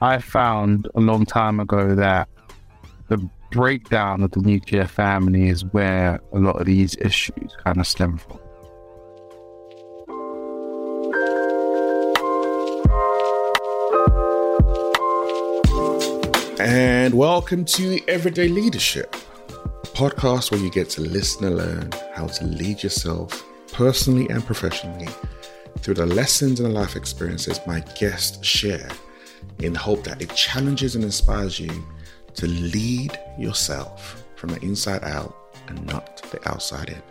I found a long time ago that the breakdown of the nuclear family is where a lot of these issues kind of stem from. And welcome to Everyday Leadership, a podcast where you get to listen and learn how to lead yourself personally and professionally through the lessons and life experiences my guests share in the hope that it challenges and inspires you to lead yourself from the inside out and not the outside in.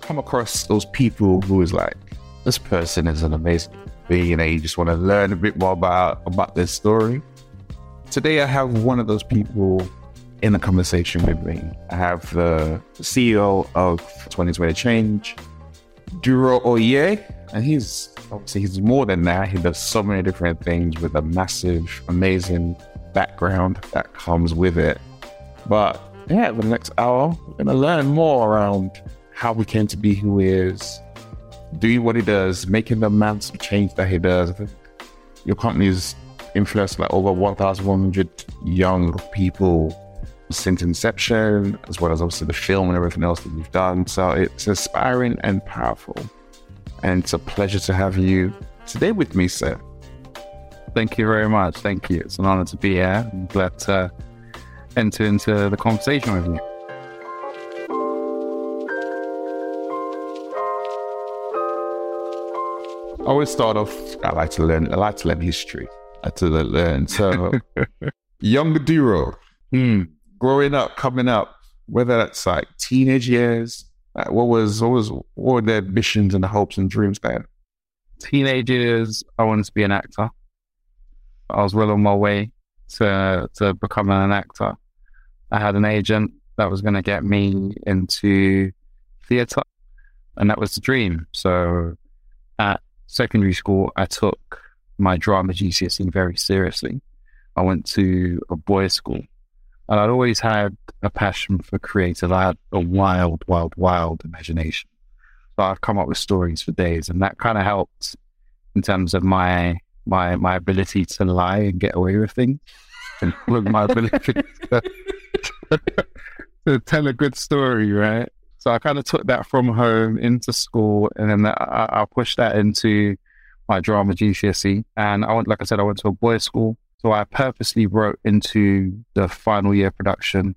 Come across those people who is like, this person is an amazing being, and you just want to learn a bit more about about their story. Today, I have one of those people in the conversation with me. I have the CEO of 2020 Change, Duro Oye, and he's obviously he's more than that. He does so many different things with a massive, amazing background that comes with it. But yeah, for the next hour, we're gonna learn more around how he came to be who he is, doing what he does, making the of change that he does. Your company's influenced like over 1,100 young people since inception, as well as obviously the film and everything else that you've done. So it's inspiring and powerful. And it's a pleasure to have you today with me, sir. Thank you very much. Thank you. It's an honor to be here. I'm glad to enter into the conversation with you. I always start off, I like to learn, I like to learn history. I like to learn. So, young Duro, hmm, growing up, coming up, whether that's like teenage years, what was what was what were their ambitions and the hopes and dreams then? Teenage years, I wanted to be an actor. I was well on my way to to becoming an actor. I had an agent that was going to get me into theatre, and that was the dream. So at secondary school, I took my drama GCSE very seriously. I went to a boys' school and I'd always had a passion for creative. I had a wild, wild, wild imagination. So I'd come up with stories for days, and that kind of helped in terms of my my my ability to lie and get away with things, and my ability to, to tell a good story, right? So I kind of took that from home into school, and then I, I pushed that into my drama GCSE. And I went, like I said, I went to a boys' school. So I purposely wrote into the final year production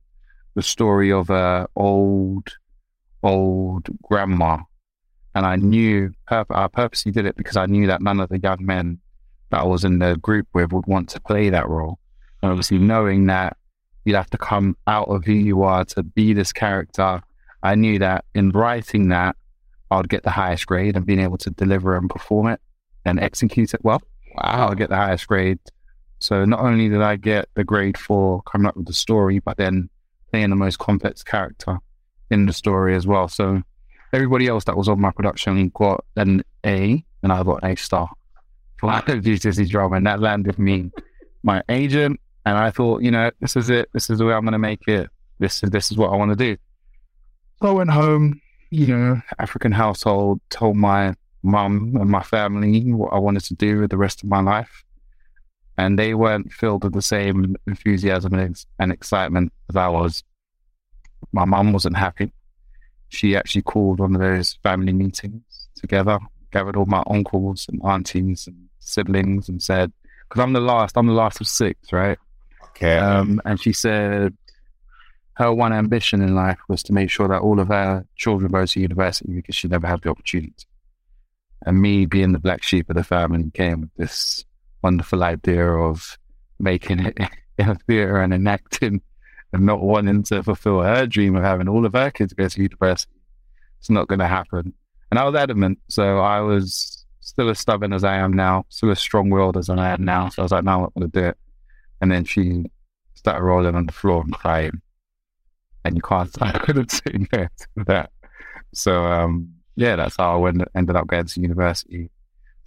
the story of a old, old grandma. And I knew, I purposely did it because I knew that none of the young men that I was in the group with would want to play that role. And obviously knowing that you'd have to come out of who you are to be this character, I knew that in writing that, I'd get the highest grade and being able to deliver and perform it and execute it well. Wow, I'll get the highest grade so not only did I get the grade for coming up with the story, but then playing the most complex character in the story as well. So everybody else that was on my production got an A, and I got an A star for GCSE drama, and that landed me my agent. And I thought, you know, this is it. This is the way I'm going to make it. This is this is what I want to do. So I went home, you know, African household, told my mum and my family what I wanted to do with the rest of my life and they weren't filled with the same enthusiasm and, excitement as I was. My mum wasn't happy. She actually called one of those family meetings together, gathered all my uncles and aunties and siblings, and said, "Because I'm the last, I'm the last of six, right?" Okay. Um, and she said her one ambition in life was to make sure that all of her children go to university because she never had the opportunity. And me being the black sheep of the family came with this wonderful idea of making it in a theatre and enacting and not wanting to fulfill her dream of having all of her kids go to university. It's not going to happen. And I was adamant. So I was still as stubborn as I am now, still as strong willed as I am now. So I was like, no, I'm not going to do it. And then she started rolling on the floor and crying. And you can't, I couldn't sit there to that. So, um, yeah, that's how I went, ended up going to university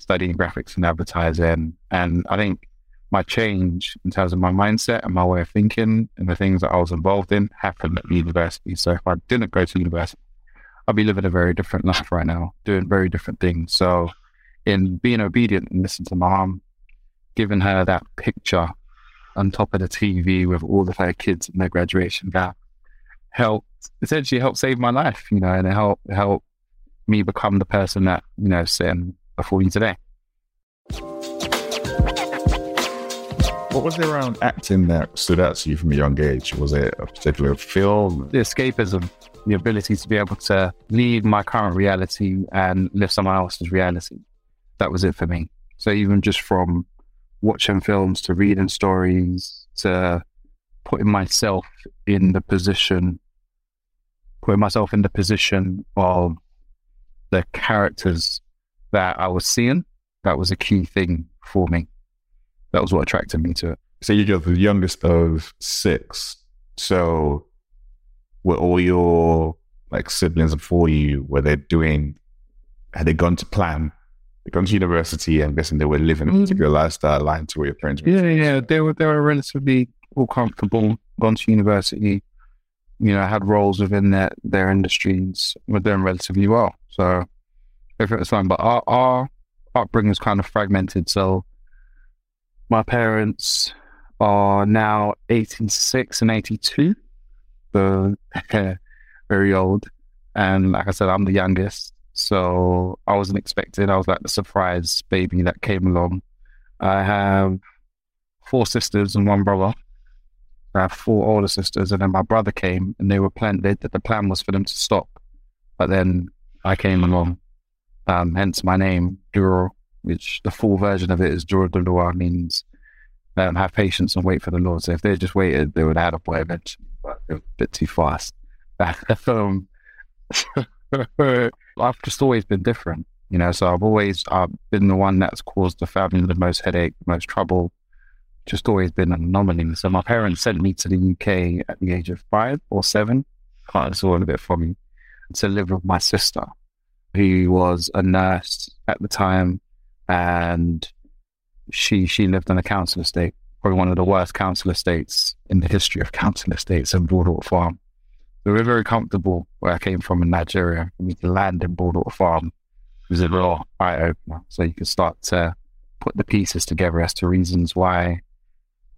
studying graphics and advertising. And I think my change in terms of my mindset and my way of thinking and the things that I was involved in happened at university. So if I didn't go to university, I'd be living a very different life right now, doing very different things. So in being obedient and listening to my mom giving her that picture on top of the TV with all of her kids in their graduation gown helped essentially helped save my life, you know, and it helped help me become the person that, you know, sitting before you today. What was it around acting that stood out to you from a young age? Was it a particular film? The escapism, the ability to be able to leave my current reality and live someone else's reality. That was it for me. So even just from watching films to reading stories to putting myself in the position, putting myself in the position of the characters that I was seeing, that was a key thing for me that was what attracted me to it. So you're the youngest of six. So were all your like siblings before you, were they doing, had they gone to plan? They gone to university and guessing they were living a mm. particular lifestyle aligned to what your parents were. Yeah, yeah. They were they were relatively all comfortable, gone to university, you know, had roles within their, their industries, were doing relatively well. So everything was fine. But our, our upbringing is kind of fragmented. So my parents are now 86 and 82, so very old. And like I said, I'm the youngest. So I wasn't expected. I was like the surprise baby that came along. I have four sisters and one brother. I have four older sisters, and then my brother came, and they were planned. They, the plan was for them to stop, but then I came along. Um, hence my name, Duro which the full version of it is Duro de Lua means um, have patience and wait for the Lord. So if they just waited, they would have had a boy but a bit too fast. um, I've just always been different, you know. So I've always uh, been the one that's caused the family the most headache, the most trouble. Just always been an anomaly. So my parents sent me to the UK at the age of five or seven. Can't all a bit from me to live with my sister, who was a nurse at the time and she she lived on a council estate, probably one of the worst council estates in the history of council estates in Broadwater Farm. We were very comfortable where I came from in Nigeria. Me to land in Broadwater Farm was a real eye opener. So you could start to put the pieces together as to reasons why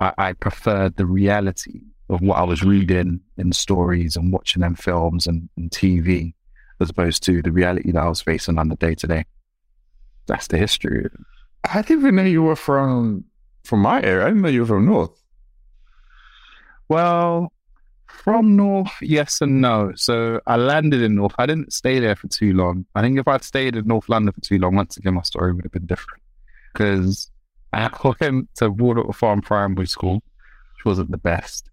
I, I preferred the reality of what I was reading in stories and watching them films and, and TV as opposed to the reality that I was facing on the day to day that's the history. I didn't even know you were from from my area. I didn't know you were from North. Well, from North, yes and no. So I landed in North. I didn't stay there for too long. I think if I'd stayed in North London for too long, once again, my story would have been different. Because I went to Broadwater Farm Primary School, which wasn't the best.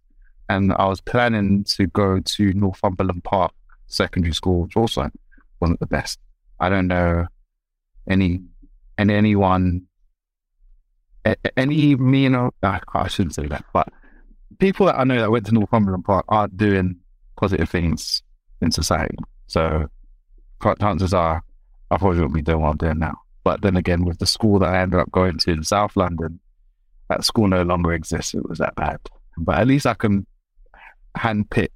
And I was planning to go to Northumberland Park Secondary School, which also wasn't the best. I don't know any and anyone any me and ah, I shouldn't say that, but people that I know that went to Northumberland Park are doing positive things in society. So chances are I probably won't be doing what I'm doing now. But then again, with the school that I ended up going to in South London, that school no longer exists. It was that bad. But at least I can handpick.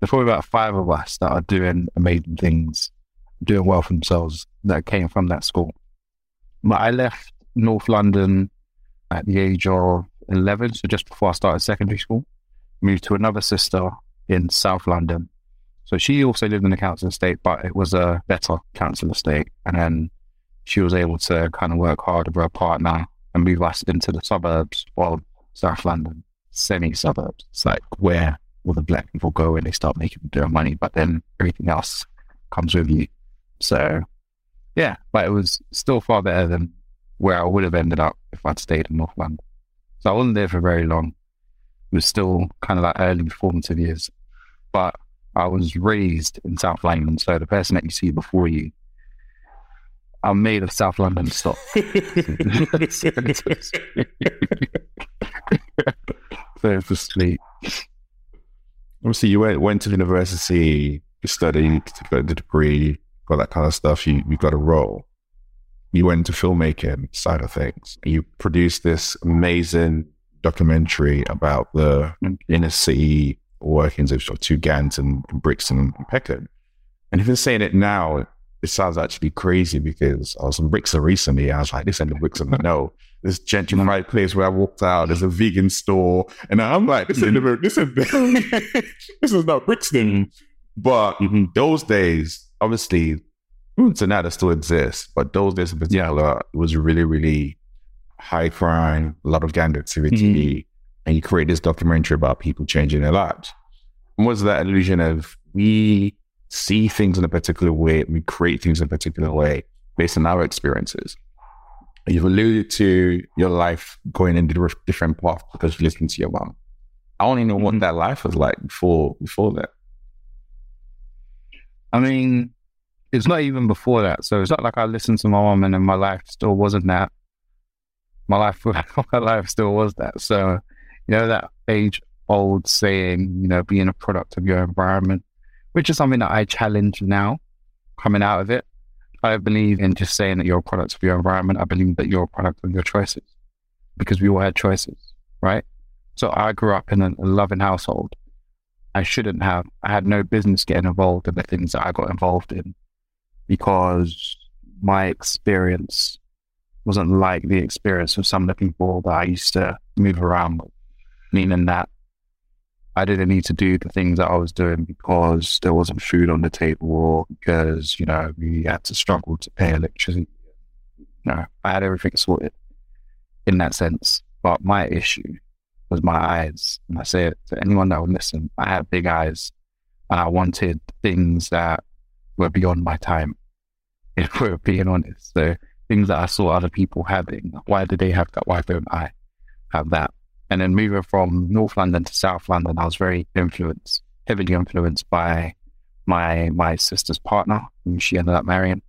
There's probably about five of us that are doing amazing things doing well for themselves that came from that school. But I left North London at the age of 11, so just before I started secondary school, moved to another sister in South London. So she also lived in the council estate, but it was a better council estate. And then she was able to kind of work hard with her partner and move us into the suburbs of South London, semi suburbs. Like where all the black people go and they start making their money, but then everything else comes with you. So, yeah, but it was still far better than where I would have ended up if I'd stayed in North London. So I wasn't there for very long. It was still kind of like early formative years. But I was raised in South London. So the person that you see before you, I'm made of South London stock. so to sleep. Obviously, you went, went to university, you studied, to got the degree, got that kind of stuff, you you got a role. You went into filmmaking side of things. You produced this amazing documentary about the inner city workings of, two gangs in, Brixton and Peckham. And if you're saying it now, it sounds actually crazy because I was in Brixton recently. I was like, this ain't the Brixton know. This gentrified place where I walked out. There's a vegan store, and I'm like, this is this is this is not Brixton. But mm-hmm. those days, obviously, tonight it still exists. But those days in particular, yeah. it was really, really high crime, a lot of gang activity, mm-hmm. and you create this documentary about people changing their lives. And was that illusion of we see things in a particular way, we create things in a particular way based on our experiences. You've alluded to your life going in a different path because you listened to your mom. I don't know what mm-hmm. that life was like before before that. I mean, it's not even before that. So it's not like I listened to my mom and then my life still wasn't that. My life, my life still was that. So, you know, that age old saying, you know, being a product of your environment, which is something that I challenge now coming out of it. I believe in just saying that you're a product of your environment. I believe that you're a product of your choices because we all had choices, right? So I grew up in a, loving household. I shouldn't have. I had no business getting involved in the things that I got involved in because my experience wasn't like the experience of some of the people that I used to move around with, meaning that I didn't need to do the things that I was doing because there wasn't food on the table or because, you know, we had to struggle to pay electricity. No, I had everything sorted in that sense. But my issue was my eyes. And I say it to anyone that would listen. I had big eyes and I wanted things that were beyond my time, if we're being honest. So things that I saw other people having. Why did they have that? Why don't I have that? And then moving from North London to South London, I was very influenced, heavily influenced by my my sister's partner, whom she ended up marrying.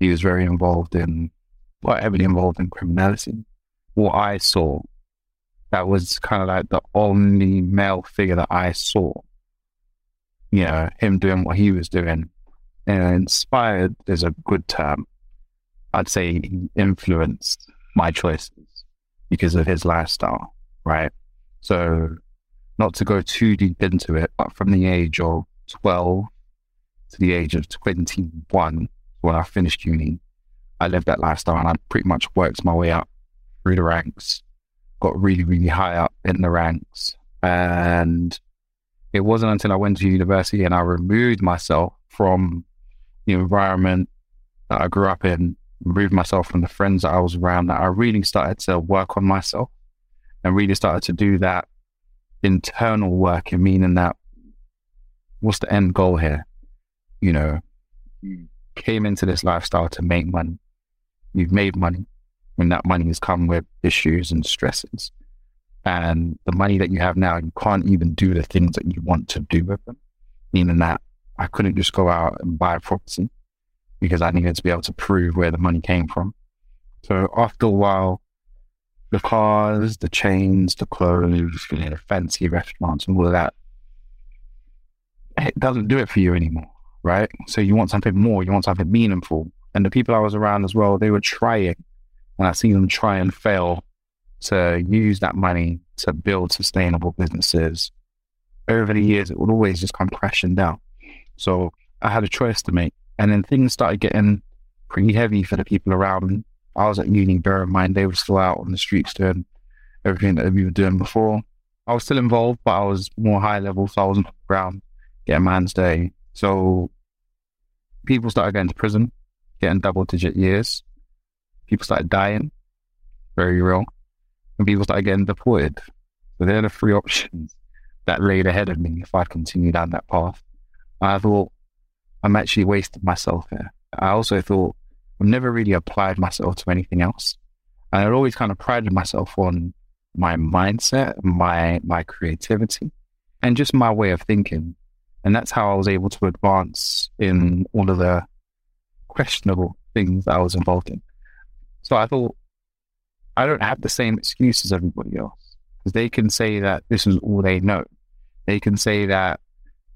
He was very involved in, well, heavily involved in criminality. What I saw, that was kind of like the only male figure that I saw. You know, him doing what he was doing. And inspired is a good term. I'd say influenced my choices because of his lifestyle right? So, not to go too deep into it, but from the age of 12 to the age of 21, when I finished uni, I lived that lifestyle and I pretty much worked my way up through the ranks, got really, really high up in the ranks. And it wasn't until I went to university and I removed myself from the environment that I grew up in, removed myself from the friends that I was around, that I really started to work on myself and really started to do that internal work and meaning that what's the end goal here? You know, you came into this lifestyle to make money. You've made money and that money has come with issues and stresses. And the money that you have now, you can't even do the things that you want to do with them. Meaning that I couldn't just go out and buy a property because I needed to be able to prove where the money came from. So after a while, the cars, the chains, the clothes, you know, the fancy restaurants and all of that, it doesn't do it for you anymore, right? So you want something more, you want something meaningful. And the people I was around as well, they were trying, and I seen them try and fail to use that money to build sustainable businesses. Over the years, it would always just come crashing down. So I had a choice to make. And then things started getting pretty heavy for the people around me. I was at uni, bear in mind, they were still out on the streets doing everything that we were doing before. I was still involved, but I was more high level, so I wasn't on the ground getting man's day. So people started going to prison, getting double digit years. People started dying, very real. And people started getting deported. So they're the three options that laid ahead of me if I continued down that path. I thought, I'm actually wasting myself here. I also thought, I've never really applied myself to anything else. And I'd always kind of prided myself on my mindset, my my creativity, and just my way of thinking. And that's how I was able to advance in all of the questionable things that I was involved in. So I thought I don't have the same excuse as everybody else because they can say that this is all they know. They can say that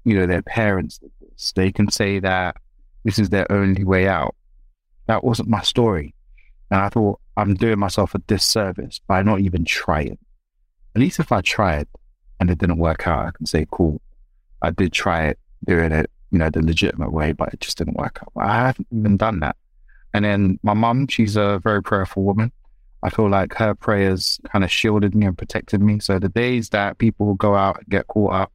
you know their parents did this. They can say that this is their only way out. That wasn't my story. And I thought, I'm doing myself a disservice by not even trying. At least if I tried and it didn't work out, I can say, cool, I did try it, doing it, you know, the legitimate way, but it just didn't work out. I haven't even done that. And then my mum, she's a very prayerful woman. I feel like her prayers kind of shielded me and protected me. So the days that people go out and get caught up,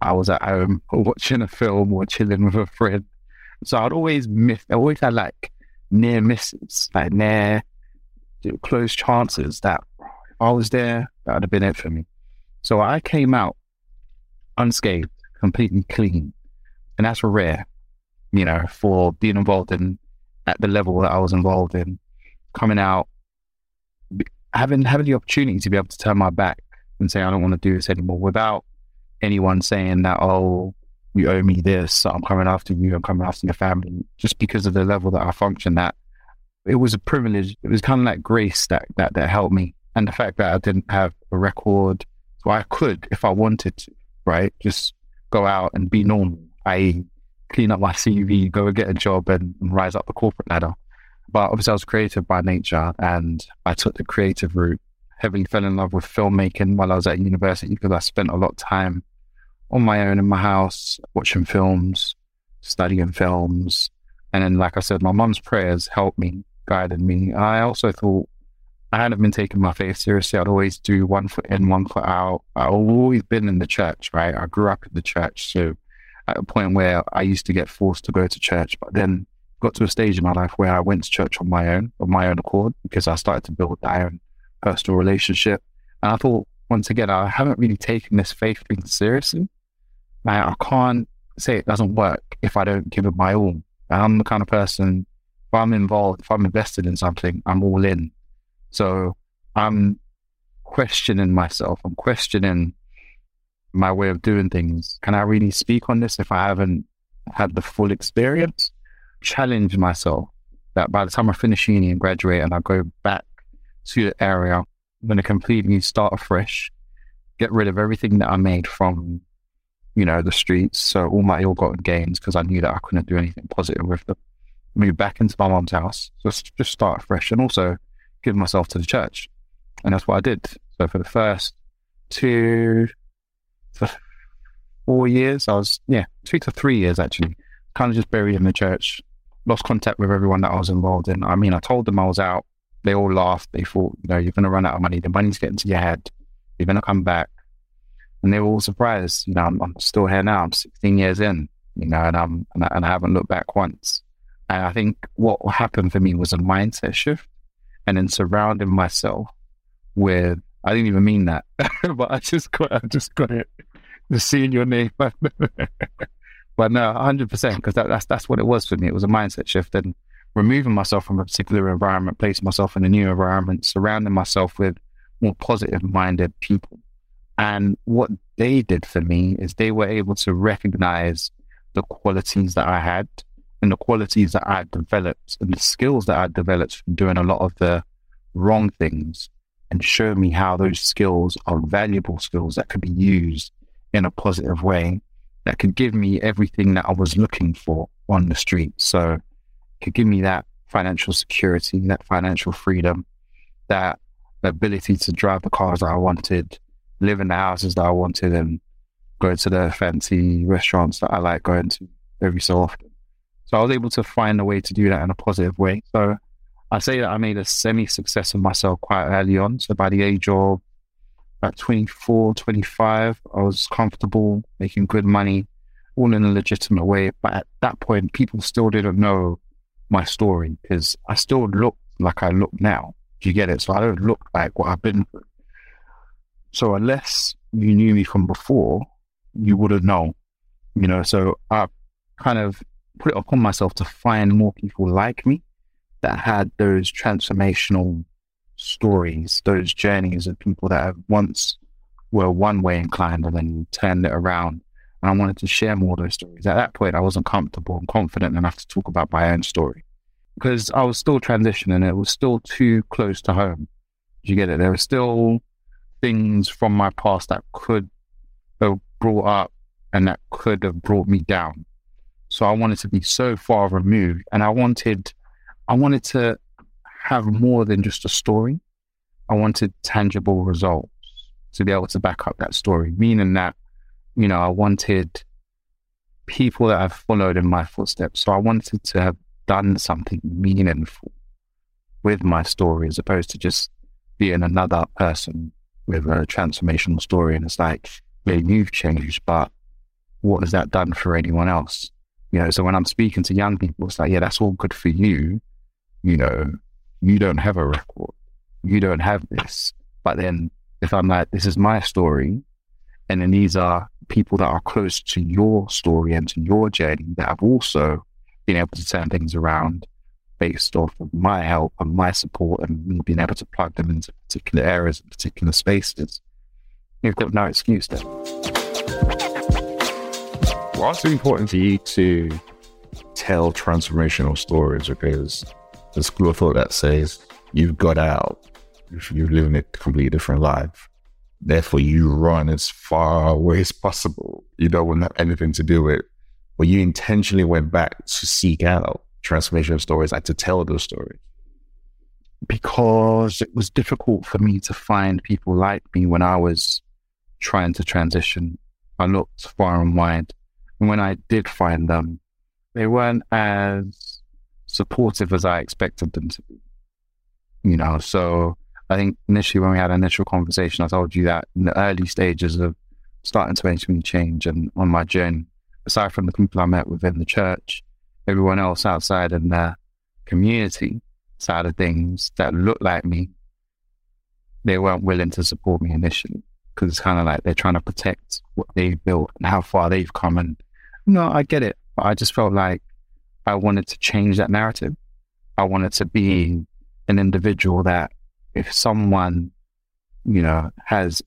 I was at home watching a film or chilling with a friend. So I'd always miss, I always had like near misses, like near close chances that if I was there, that would have been it for me. So I came out unscathed, completely clean. And that's rare, you know, for being involved in at the level that I was involved in, coming out, having having the opportunity to be able to turn my back and say I don't want to do this anymore without anyone saying that oh you owe me this, I'm coming after you, I'm coming after your family, just because of the level that I function at. It was a privilege. It was kind of like grace that that that helped me, and the fact that I didn't have a record, so I could, if I wanted to, right, just go out and be normal. I clean up my CV, go and get a job, and, and rise up the corporate ladder. But obviously, I was creative by nature, and I took the creative route. Heavily fell in love with filmmaking while I was at university because I spent a lot of time on my own in my house, watching films, studying films. And then, like I said, my mum's prayers helped me, guided me. I also thought I hadn't been taking my faith seriously. I'd always do one foot in, one foot out. I've always been in the church, right? I grew up in the church. So at a point where I used to get forced to go to church, but then got to a stage in my life where I went to church on my own, on my own accord, because I started to build my own personal relationship. And I thought, once again, I haven't really taken this faith thing seriously. I can't say it doesn't work if I don't give it my all. I'm the kind of person, if I'm involved, if I'm invested in something, I'm all in. So I'm questioning myself. I'm questioning my way of doing things. Can I really speak on this if I haven't had the full experience? Challenge myself that by the time I finish uni and graduate and I go back to the area, I'm going to completely start afresh, get rid of everything that I made from, you know, the streets. So all my ill-gotten gains, because I knew that I couldn't do anything positive with them. Move back into my mom's house, just just start fresh, and also give myself to the church, and that's what I did. So for the first two four years. I was, yeah, two to three years actually, kind of just buried in the church. Lost contact with everyone that I was involved in. I mean, I told them I was out. They all laughed. They thought, you know, you're going to run out of money. The money's getting to your head. You're going to come back. And they were all surprised. You know, I'm, I'm still here now. I'm 16 years in, you know, and, I'm, and I, and I haven't looked back once. And I think what happened for me was a mindset shift and then surrounding myself with I didn't even mean that, but I just got, I just got it. Just seeing your name, but no, hundred percent, because that, that's that's what it was for me. It was a mindset shift and removing myself from a particular environment, placing myself in a new environment, surrounding myself with more positive-minded people. And what they did for me is they were able to recognize the qualities that I had and the qualities that I developed and the skills that I developed from doing a lot of the wrong things and show me how those skills are valuable skills that could be used in a positive way that could give me everything that I was looking for on the street. So could give me that financial security, that financial freedom, that ability to drive the cars that I wanted, live in the houses that I wanted, and go to the fancy restaurants that I like going to every so often. So I was able to find a way to do that in a positive way. So I say that I made a semi success of myself quite early on. So by the age of about 24, 25, I was comfortable making good money, all in a legitimate way. But at that point, people still didn't know my story because I still look like I look now. Do you get it? So I don't look like what I've been through. So unless you knew me from before, you wouldn't know, you know. So I kind of put it upon myself to find more people like me that had those transformational stories, those journeys of people that have once were one way inclined and then turned it around. And I wanted to share more of those stories. At that point, I wasn't comfortable and confident enough to talk about my own story because I was still transitioning. It was still too close to home. Did you get it? There was still things from my past that could have brought up and that could have brought me down. So I wanted to be so far removed and I wanted I wanted to have more than just a story. I wanted tangible results to be able to back up that story, meaning that, you know, I wanted people that have followed in my footsteps. So I wanted to have done something meaningful with my story as opposed to just being another person with a transformational story. And it's like, yeah, you've changed, but what has that done for anyone else? You know, so when I'm speaking to young people, it's like, yeah, that's all good for you. You know, you don't have a record. You don't have this. But then if I'm like, this is my story, and then these are people that are close to your story and to your journey that have also been able to turn things around based off of my help and my support and me being able to plug them into particular areas and particular spaces. You've got no excuse there. What's important to you to tell transformational stories? Because the school of thought that says you've got out, you're living a completely different life. Therefore, you run as far away as possible. You don't want to have anything to do with it. But you intentionally went back to seek out transformational stories and to tell those stories. Because it was difficult for me to find people like me when I was trying to transition. I looked far and wide. And when I did find them, they weren't as supportive as I expected them to be. You know, so I think initially when we had initial conversation, I told you that in the early stages of starting to make some change and on my journey, aside from the people I met within the church, everyone else outside in the community side of things that looked like me, they weren't willing to support me initially because it's kind of like they're trying to protect what they've built and how far they've come. And no, I get it, but I just felt like I wanted to change that narrative. I wanted to be an individual that if someone, you know, has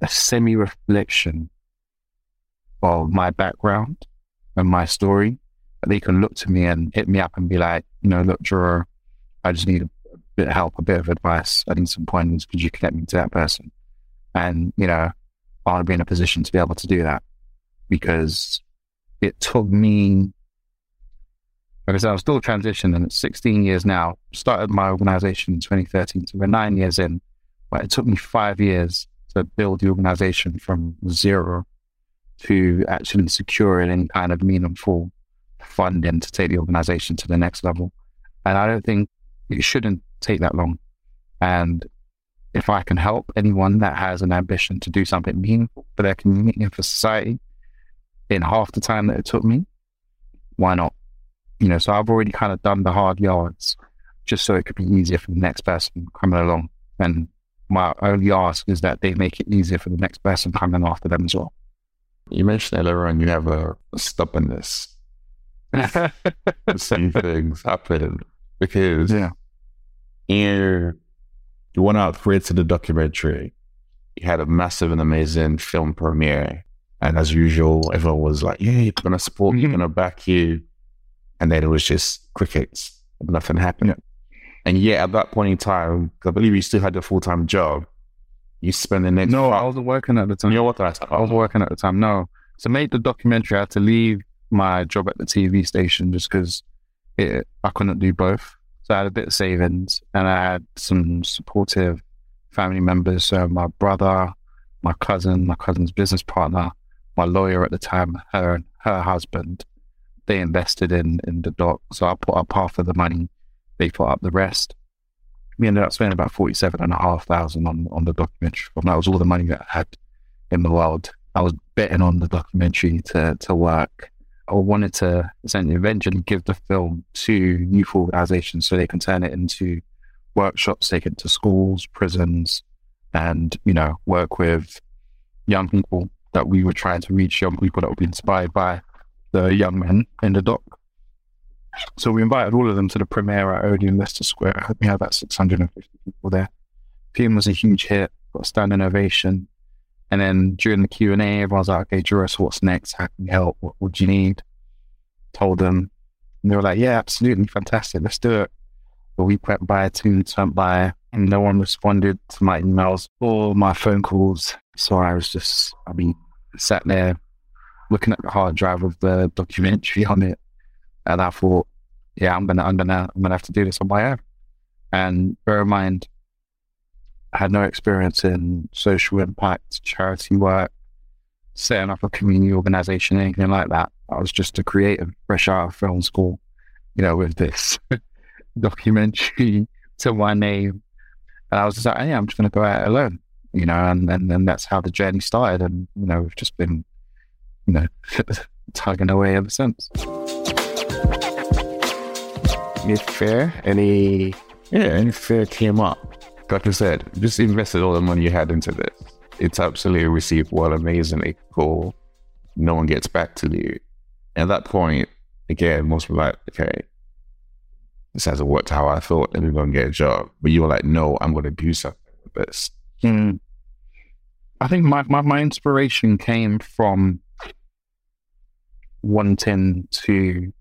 a semi reflection of my background and my story, they can look to me and hit me up and be like, you know, look, Drew, I just need a bit of help, a bit of advice. I need some pointers. Could you connect me to that person? And, you know, I want to be in a position to be able to do that because it took me like I said, I'm still transitioning. It's 16 years now. Started my organization in 2013, so we're nine years in. But it took me five years to build the organization from zero to actually securing any kind of meaningful funding to take the organization to the next level. And I don't think it shouldn't take that long. And if I can help anyone that has an ambition to do something meaningful for their community and for society in half the time that it took me, why not? You know, so I've already kind of done the hard yards just so it could be easier for the next person coming along. And my only ask is that they make it easier for the next person coming after them as well. You mentioned earlier on you have a, stubbornness. See things happen because yeah. you you went out created the documentary. You had a massive and amazing film premiere. And as usual, everyone was like, Yeah, you're gonna support you, mm-hmm. gonna back you and then it was just crickets. Nothing happened. Yeah. And yet, at that point in time, I believe you still had a full time job. You spent the next. No, I wasn't working at the time. You know what I, I was working at the time. No, to make the documentary, I had to leave my job at the TV station just because I couldn't do both. So I had a bit of savings, and I had some supportive family members. So my brother, my cousin, my cousin's business partner, my lawyer at the time, her her husband, they invested in in the doc. So I put up half of the money, they put up the rest. We ended up spending about forty seven and a half thousand on on the documentary. And that was all the money that I had in the world. I was betting on the documentary to to work. I wanted to eventually give the film to youth organizations so they can turn it into workshops, take it to schools, prisons, and you know work with young people that we were trying to reach, young people that would be inspired by the young men in the doc. So we invited all of them to the premiere at Odeon Leicester Square. We had about 650 people there. Film was a huge hit, got a standing ovation. And then during the Q&A, everyone's like, okay, Juris, what's next? How can we help? What would you need? Told them. And they were like, yeah, absolutely. Fantastic. Let's do it. But we went by, two went by, and no one responded to my emails or my phone calls. So I was just, I mean, sat there looking at the hard drive of the documentary on it, and I thought, yeah, I'm gonna, I'm gonna, I'm gonna have to do this on my own. And bear in mind, I had no experience in social impact, charity work, setting up a community organization, anything like that. I was just a creative, fresh out of film school, you know, with this. documentary to my name. And I was just like, yeah, I'm just going to go out alone, you know, and, and then that's how the journey started. And, you know, we've just been, you know, tugging away ever since. Any fear? Any, yeah, any fear came up? Like I said, just invested all the money you had into this. It's absolutely received well amazingly. Cool. No one gets back to you. At that point, again, most people like, okay, this hasn't worked how I thought. Let me go and get a job. But you were like, no, I'm going to do something with this. Hmm. I think my, my, my inspiration came from wanting to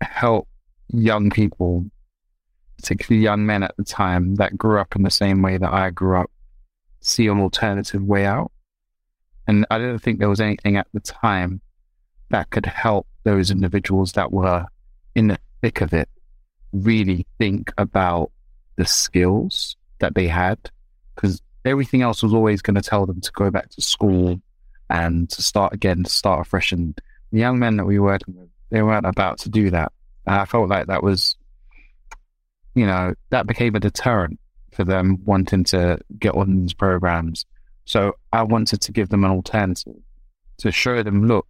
help young people, particularly young men at the time that grew up in the same way that I grew up, see an alternative way out. And I didn't think there was anything at the time that could help those individuals that were in the thick of it really think about the skills that they had because everything else was always going to tell them to go back to school and to start again, to start afresh. And the young men that we were working with, they weren't about to do that. And I felt like that was, you know, that became a deterrent for them wanting to get on these programs. So I wanted to give them an alternative to show them, look,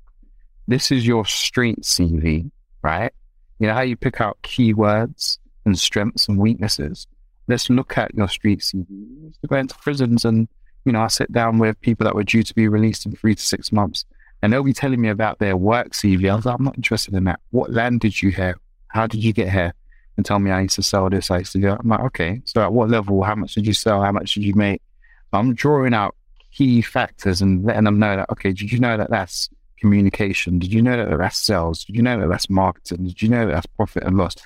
this is your street CV, right? You know how you pick out keywords and strengths and weaknesses. Let's look at your street CV. Let's go into prisons and, you know, I sit down with people that were due to be released in three to six months and they'll be telling me about their work CV. I was like, I'm not interested in that. What land did you have? How did you get here? And tell me I used to sell this, I used to do that. I'm like, okay. So at what level? How much did you sell? How much did you make? I'm drawing out key factors and letting them know that, okay, did you know that that's communication? Did you know that that's sales? Did you know that that's marketing? Did you know that that's profit and loss?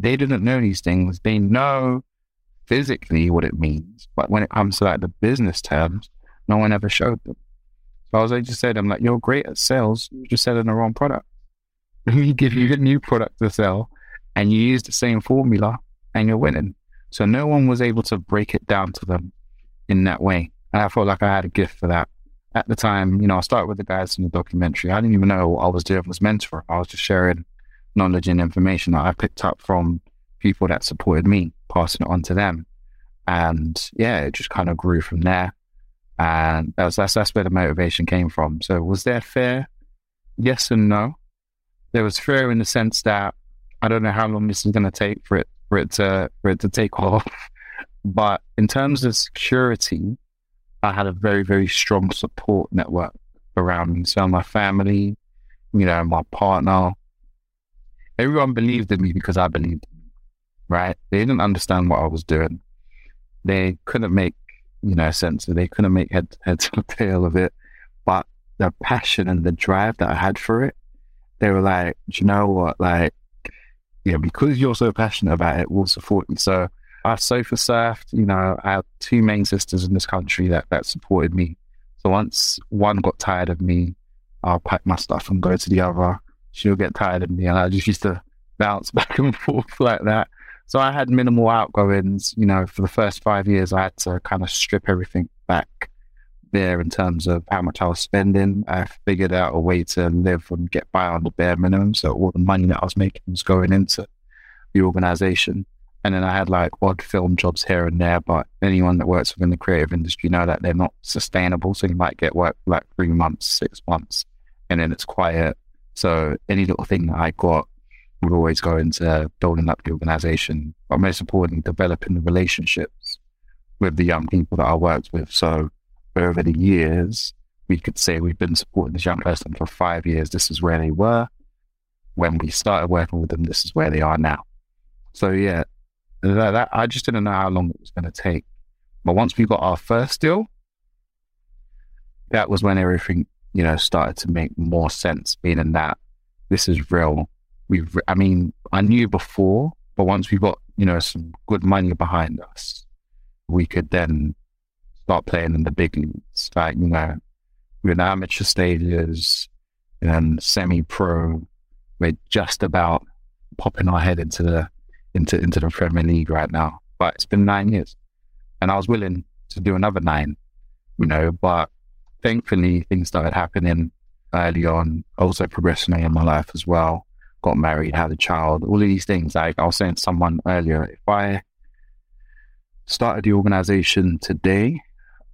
They didn't know these things. They know physically what it means. But when it comes to like the business terms, no one ever showed them. So as I was like, just said, I'm like, you're great at sales. You're just selling the wrong product. we give you a new product to sell and you use the same formula and you're winning. So no one was able to break it down to them in that way. And I felt like I had a gift for that. At the time, you know, I started with the guys in the documentary. I didn't even know what I was doing was mentor. I was just sharing knowledge and information that I picked up from people that supported me, passing it on to them. And yeah, it just kind of grew from there. And that's, that's, that's where the motivation came from. So was there fear? Yes and no. There was fear in the sense that I don't know how long this is going to take for it for it to for it to take off. But in terms of security, I had a very very strong support network around me. So my family, you know, my partner, everyone believed in me because I believed. Right? They didn't understand what I was doing. They couldn't make you know sense. Of. It. They couldn't make head head to tail of it. But the passion and the drive that I had for it, they were like, Do you know what? Like yeah, because you're so passionate about it, we'll support you. So I sofa surfed, you know, I have two main sisters in this country that, that supported me. So once one got tired of me, I'll pack my stuff and go to the other. She'll get tired of me. And I just used to bounce back and forth like that. So I had minimal outgoings, you know, for the first five years, I had to kind of strip everything back there in terms of how much I was spending. I figured out a way to live and get by on the bare minimum. So all the money that I was making was going into the organization. And then I had like odd film jobs here and there, but anyone that works within the creative industry know that they're not sustainable. So you might get work for like three months, six months, and then it's quiet. So any little thing that I got would always go into building up the organization, but most importantly, developing the relationships with the young people that I worked with. So over the years, we could say we've been supporting this young person for five years. This is where they were when we started working with them. This is where they are now. So yeah, that, that, I just didn't know how long it was going to take. But once we got our first deal, that was when everything, you know, started to make more sense. Meaning that this is real. We've, I mean, I knew before, but once we got, you know, some good money behind us, we could then start playing in the big leagues, like, you know, we're in amateur stages and semi pro. We're just about popping our head into the into into the Premier League right now. But it's been nine years. And I was willing to do another nine, you know, but thankfully things started happening early on, also progressing in my life as well. got married, had a child, all of these things. Like I was saying to someone earlier, if I started the organization today,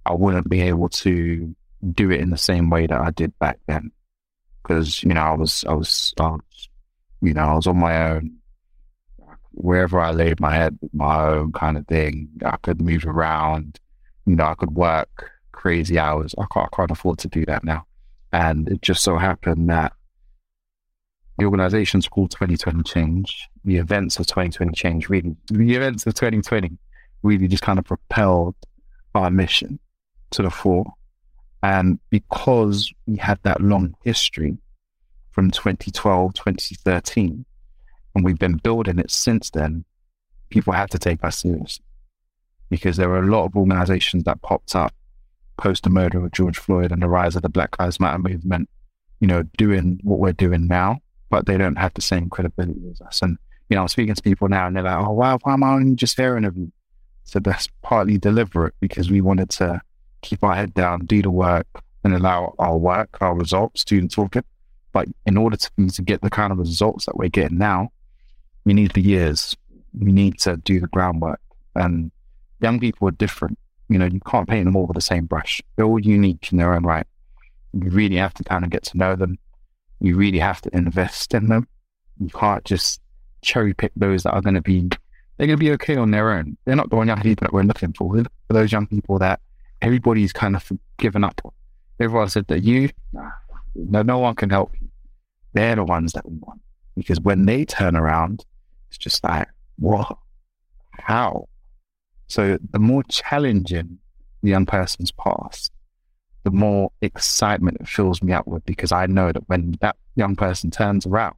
I wouldn't be able to do it in the same way that I did back then. Cause, you know, I was, I was, I was, you know, I was on my own. Wherever I laid my head, my own kind of thing. I could move around, you know, I could work crazy hours. I can't, I can't afford to do that now. And it just so happened that the organization's called 2020 Change. The events of 2020 Change really, the events of 2020 really just kind of propelled our mission to the fore. And because we had that long history from 2012, 2013, and we've been building it since then, people had to take us seriously because there were a lot of organizations that popped up post the murder of George Floyd and the rise of the Black Lives Matter movement, you know, doing what we're doing now, but they don't have the same credibility as us. And, you know, I'm speaking to people now and they're like, oh, wow, why am I only just hearing of you? So that's partly deliberate because we wanted to keep our head down, do the work, and allow our work, our results to talk it. But in order to, to get the kind of results that we're getting now, we need the years. We need to do the groundwork. And young people are different. You know, you can't paint them all with the same brush. They're all unique in their own right. You really have to kind of get to know them. You really have to invest in them. You can't just cherry pick those that are going to be they're going to be okay on their own. They're not the young people that we're looking for. For those young people that everybody's kind of given up on. Everyone said that you, nah, no, no one can help you. They're the ones that we want. Because when they turn around, it's just like, what? How? So the more challenging the young person's past, the more excitement it fills me up with because I know that when that young person turns around,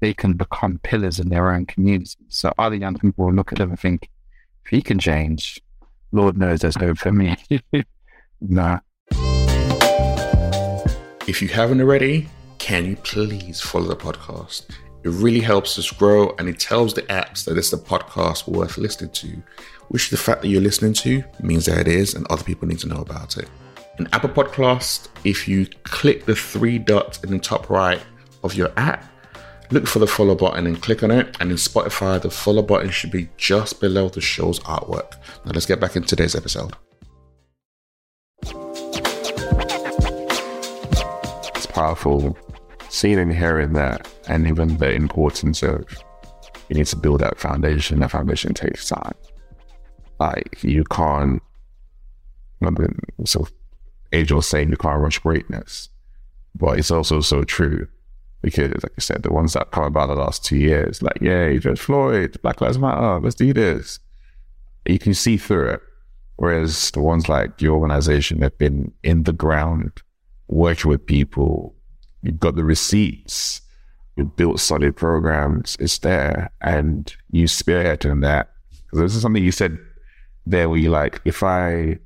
they can become pillars in their own community. So other young people will look at them and think, if he can change, Lord knows there's hope for me. nah. If you haven't already, can you please follow the podcast? It really helps us grow and it tells the apps that it's a podcast worth listening to, which the fact that you're listening to means that it is and other people need to know about it. In Apple Podcast, if you click the three dots in the top right of your app, Look for the follow button and click on it. And in Spotify, the follow button should be just below the show's artwork. Now let's get back into today's episode. It's powerful seeing and hearing that, and even the importance of you need to build that foundation. That foundation takes time. Like you can't, so age was saying you can't rush greatness, but it's also so true because, like I said, the ones that come about the last two years, like, yay, George Floyd, Black Lives Matter, let's do this. You can see through it. Whereas the ones like your organization have been in the ground, working with people, you've got the receipts, you've built solid programs, it's there, and you spearheading that. Because this is something you said there where you're like, if I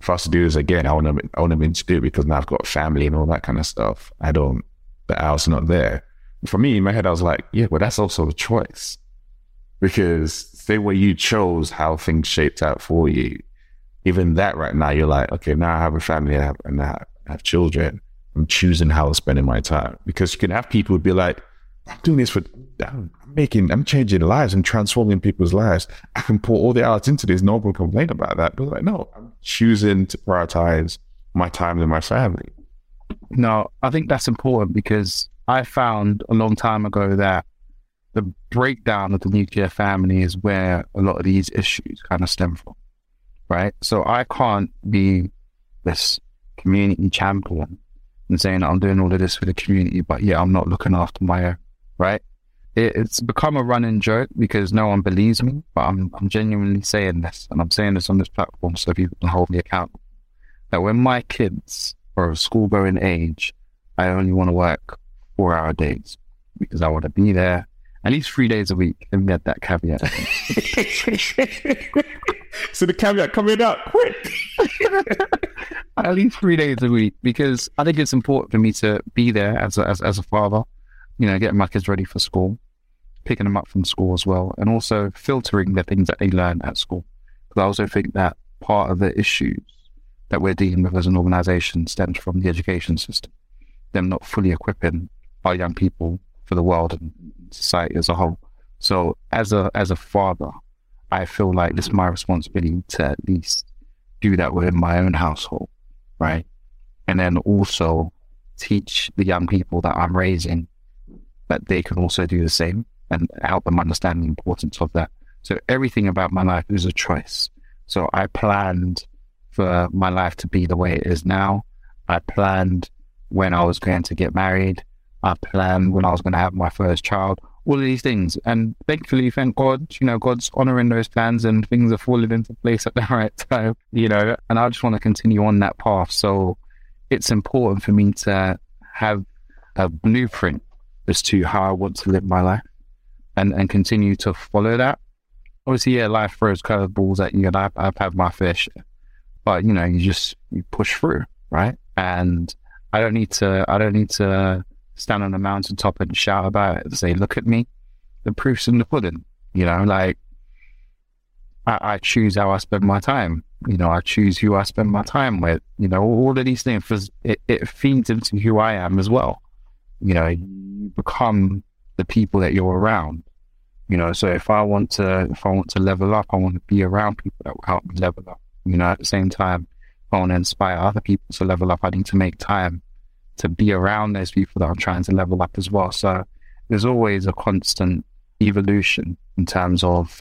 if I was to do this again, I want to I want to do it because now I've got family and all that kind of stuff. I don't the house not there. For me, in my head, I was like, yeah, but that's also a choice. Because say where you chose how things shaped out for you, even that right now, you're like, okay, now I have a family and I have, and I have children. I'm choosing how I'm spending my time. Because you can have people be like, I'm doing this for, I'm making, I'm changing lives and transforming people's lives. I can pour all the hours into this. No one will complain about that. But like, no, I'm choosing to prioritize my time and my family. No, I think that's important because I found a long time ago that the breakdown of the nuclear family is where a lot of these issues kind of stem from, right? So I can't be this community champion and saying I'm doing all of this for the community, but yeah, I'm not looking after my own, right? It, it's become a running joke because no one believes me, but I'm, I'm genuinely saying this, and I'm saying this on this platform so people can hold me accountable. That when my kids or a school going age, I only want to work four hour days because I want to be there at least three days a week. And get that caveat. so the caveat coming up quick. at least three days a week because I think it's important for me to be there as a, as, as a father, you know, getting my kids ready for school, picking them up from school as well, and also filtering the things that they learn at school. Because I also think that part of the issues that we're dealing with as an organization stems from the education system, them not fully equipping our young people for the world and society as a whole. So as a as a father, I feel like it's my responsibility to at least do that within my own household, right? And then also teach the young people that I'm raising that they can also do the same and help them understand the importance of that. So everything about my life is a choice. So I planned for my life to be the way it is now. I planned when I was going to get married. I planned when I was going to have my first child. All of these things, and thankfully, thank God, you know, God's honoring those plans and things are falling into place at the right time. You know, and I just want to continue on that path. So it's important for me to have a blueprint as to how I want to live my life and, and continue to follow that. Obviously, yeah, life throws curveballs at you, and I've, I've had my fish, but you know, you just you push through, right? And I don't need to, I don't need to stand on a mountaintop and shout about it and say, "Look at me." The proof's in the pudding. You know, like I, I choose how I spend my time. You know, I choose who I spend my time with. You know, all of these things, it, it feeds into who I am as well. You know, you become the people that you're around. You know, so if I want to, if I want to level up, I want to be around people that will help me level up. You know, at the same time, I want to inspire other people to level up, I need to make time to be around those people that I'm trying to level up as well. So there's always a constant evolution in terms of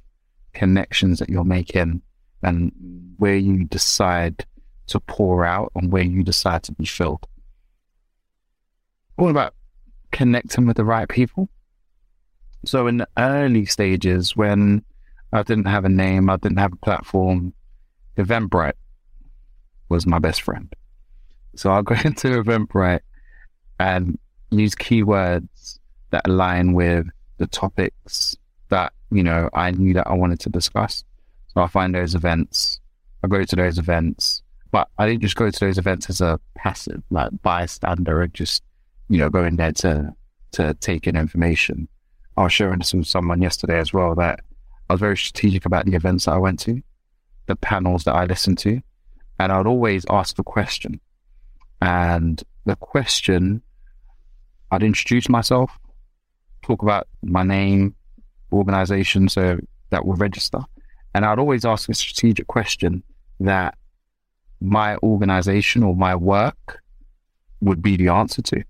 connections that you're making and where you decide to pour out and where you decide to be filled. All about connecting with the right people. So in the early stages when I didn't have a name, I didn't have a platform, Eventbrite was my best friend. So I'll go into Eventbrite and use keywords that align with the topics that, you know, I knew that I wanted to discuss. So I find those events, I go to those events, but I didn't just go to those events as a passive, like bystander, and just, you know, going there to, to take in information. I was sharing this with someone yesterday as well that I was very strategic about the events that I went to, the panels that I listened to, and I'd always ask the question. And the question, I'd introduce myself, talk about my name, organization, so that will register. And I'd always ask a strategic question that my organization or my work would be the answer to.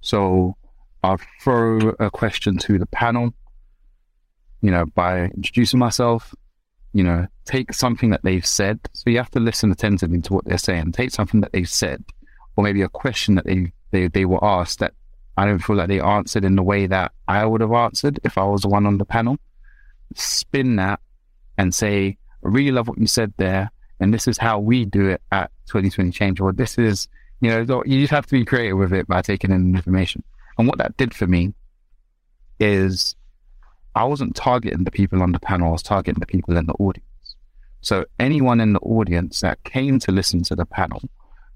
So I'll throw a question to the panel, you know, by introducing myself, you know, take something that they've said. So you have to listen attentively to what they're saying. Take something that they've said, or maybe a question that they, they, they were asked that I don't feel like they answered in the way that I would have answered if I was the one on the panel. Spin that and say, I really love what you said there. And this is how we do it at 2020 Change. Or this is, you know, you just have to be creative with it by taking in information. And what that did for me is I wasn't targeting the people on the panel, I was targeting the people in the audience. So anyone in the audience that came to listen to the panel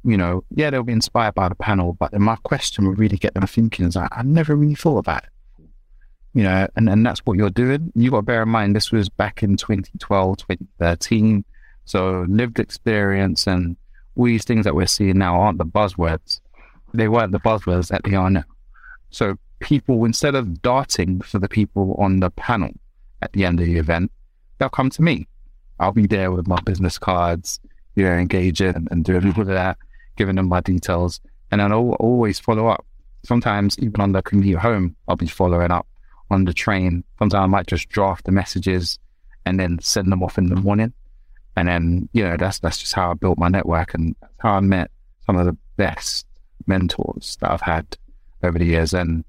you know, yeah, they'll be inspired by the panel, but then my question will really get them thinking is like, I never really thought about it. You know, and, and that's what you're doing. You've got to bear in mind, this was back in 2012, 2013. So lived experience and all these things that we're seeing now aren't the buzzwords. They weren't the buzzwords that they are now. So people, instead of darting for the people on the panel at the end of the event, they'll come to me. I'll be there with my business cards, you know, engaging and, and doing all of that giving them my details, and then I'll always follow up. Sometimes even on the commute home, I'll be following up on the train. Sometimes I might just draft the messages and then send them off in the morning. And then, you know, that's that's just how I built my network and how I met some of the best mentors that I've had over the years. And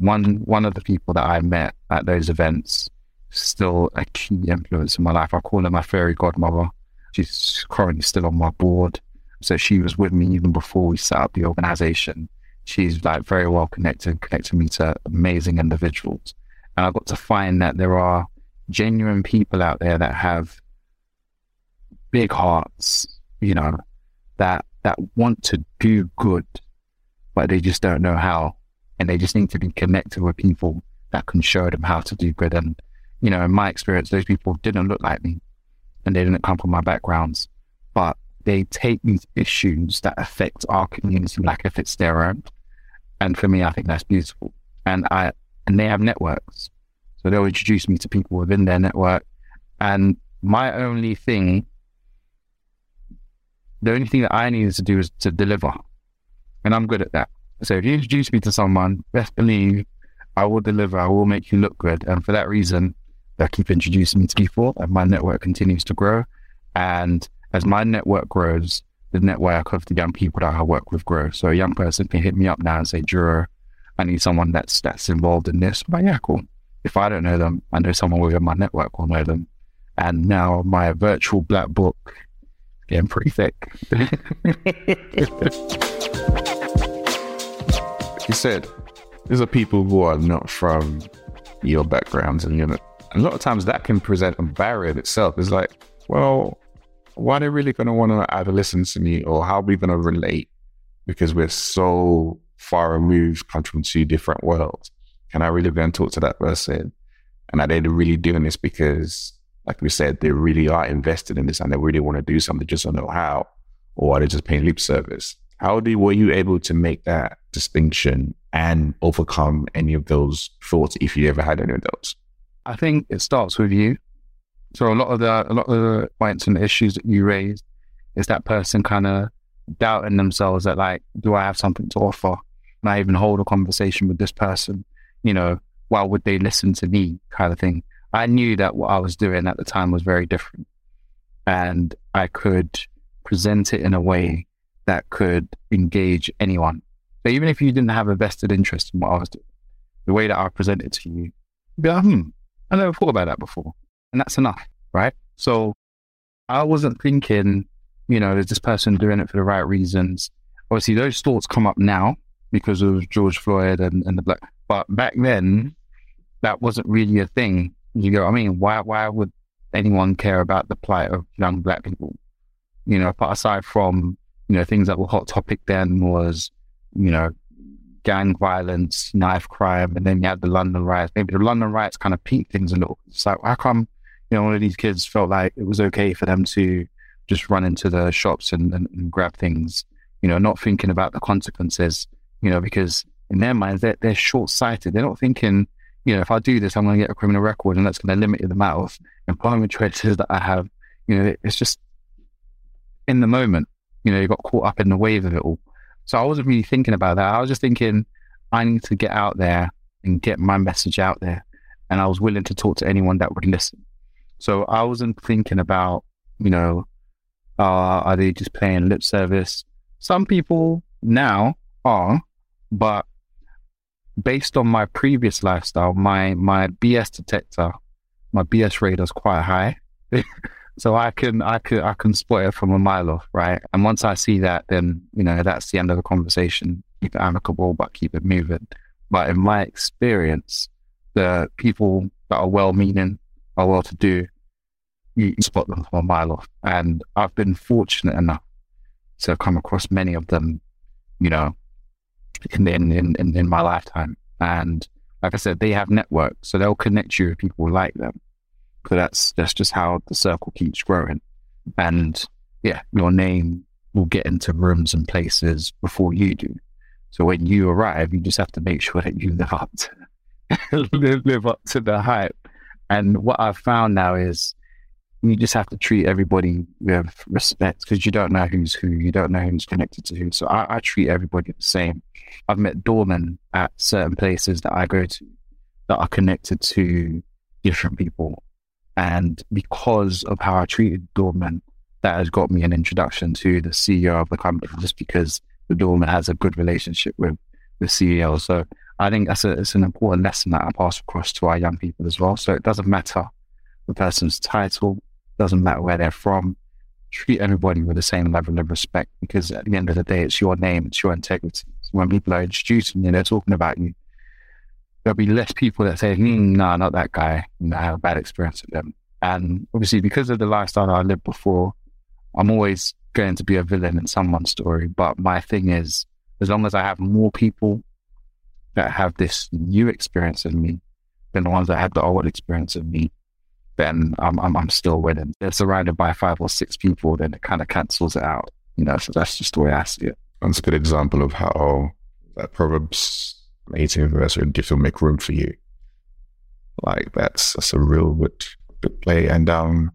one one of the people that I met at those events still a key influence in my life. I call her my fairy godmother. She's currently still on my board. So she was with me even before we set up the organization. She's like very well connected, connected me to amazing individuals. And I got to find that there are genuine people out there that have big hearts, you know, that that want to do good, but they just don't know how. And they just need to be connected with people that can show them how to do good. And, you know, in my experience, those people didn't look like me and they didn't come from my backgrounds, but they take these issues that affect our community like if it's their own. And for me, I think that's beautiful. and I and they have networks, so they'll introduce me to people within their network, and my only thing, the only thing that I needed to do is to deliver, and I'm good at that. So if you introduce me to someone, best believe I will deliver. I will make you look good, and for that reason, they keep introducing me to people, and my network continues to grow. And as my network grows, the network of the young people that I work with grows. So a young person can hit me up now and say, Duro, I need someone that's that's involved in this. But yeah, cool. If I don't know them, I know someone within my network will know them. And now my virtual black book getting pretty thick. you said these are people who are not from your backgrounds and you know a lot of times that can present a barrier in itself. It's like, well, why are they really going to want to either listen to me or how are we going to relate because we're so far removed, come from two different worlds? Can I really go and talk to that person? And are they really doing this because, like we said, they really are invested in this and they really want to do something, just don't know how? Or are they just paying lip service? How do, were you able to make that distinction and overcome any of those thoughts if you ever had any of those? I think it starts with you. So a lot of the a lot of the points and issues that you raised is that person kind of doubting themselves that like, do I have something to offer? Can I even hold a conversation with this person? You know, why would they listen to me? Kind of thing. I knew that what I was doing at the time was very different, and I could present it in a way that could engage anyone. So even if you didn't have a vested interest in what I was doing, the way that I presented it to you, be like, hmm, I never thought about that before. And that's enough, right? So I wasn't thinking, you know, is this person doing it for the right reasons? Obviously, those thoughts come up now because of George Floyd and, and the black. But back then, that wasn't really a thing. You know I mean? Why, why would anyone care about the plight of young black people? You know, but aside from, you know, things that were hot topic then was, you know, gang violence, knife crime, and then you had the London riots. Maybe the London riots kind of peaked things a little. It's like, how come, you know, one of these kids felt like it was okay for them to just run into the shops and, and, and grab things, you know, not thinking about the consequences, you know, because in their minds, they're, they're short sighted. They're not thinking, you know, if I do this, I'm going to get a criminal record and that's going to limit the amount of employment choices that I have. You know, it's just in the moment, you know, you got caught up in the wave of it all. So I wasn't really thinking about that. I was just thinking, I need to get out there and get my message out there. And I was willing to talk to anyone that would listen. So I wasn't thinking about, you know, uh, are they just playing lip service? Some people now are, but based on my previous lifestyle, my my BS detector, my BS radar is quite high. So I can, I could, I can spot it from a mile off, right? And once I see that, then you know that's the end of the conversation. Keep it amicable, but keep it moving. But in my experience, the people that are well-meaning, are well-to-do, you spot them from a mile off. And I've been fortunate enough to come across many of them, you know, in in in, in my lifetime. And like I said, they have networks, so they'll connect you with people like them. So that's that's just how the circle keeps growing. And yeah, your name will get into rooms and places before you do. So when you arrive, you just have to make sure that you live up to, live, up to the hype. And what I've found now is you just have to treat everybody with respect because you don't know who's who, you don't know who's connected to who. So I, I treat everybody the same. I've met doormen at certain places that I go to that are connected to different people. And because of how I treated doorman, that has got me an introduction to the CEO of the company just because the doorman has a good relationship with the CEO. So I think that's a, it's an important lesson that I pass across to our young people as well. So it doesn't matter the person's title, doesn't matter where they're from. Treat everybody with the same level of respect because at the end of the day, it's your name, it's your integrity. So when people are introducing you, they're talking about you there'll be less people that say, mm, no, not that guy. And I have a bad experience with them. And obviously, because of the lifestyle I lived before, I'm always going to be a villain in someone's story. But my thing is, as long as I have more people that have this new experience of me than the ones that had the old experience of me, then I'm, I'm, I'm still winning. They're surrounded by five or six people, then it kind of cancels it out. You know, so that's just the way I see it. That's a good example of how that Proverbs 18th anniversary, do you still make room for you? Like that's that's a real good, good play. And um,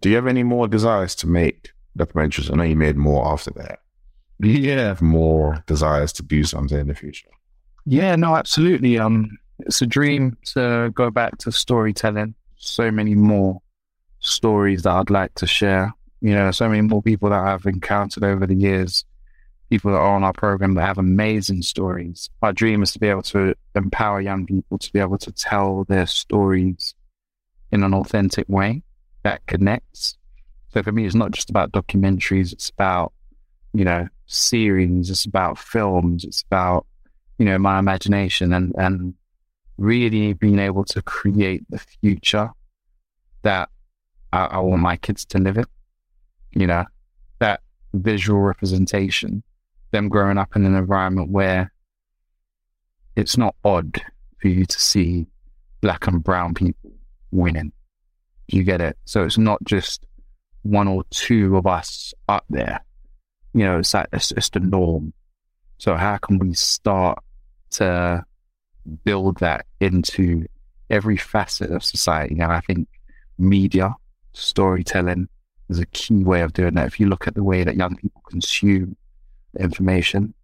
do you have any more desires to make documentaries? I know you made more after that. Yeah, more desires to do something in the future. Yeah, no, absolutely. Um, it's a dream to go back to storytelling. So many more stories that I'd like to share. You know, so many more people that I've encountered over the years, people that are on our program that have amazing stories. My dream is to be able to empower young people to be able to tell their stories in an authentic way that connects. So for me, it's not just about documentaries, it's about, you know, series, it's about films, it's about, you know, my imagination and, and really being able to create the future that I, I want my kids to live in. You know, that visual representation, them growing up in an environment where it's not odd for you to see black and brown people winning. You get it? So it's not just one or two of us up there. You know, it's like, it's, it's the norm. So how can we start to build that into every facet of society? And I think media, storytelling is a key way of doing that. If you look at the way that young people consume information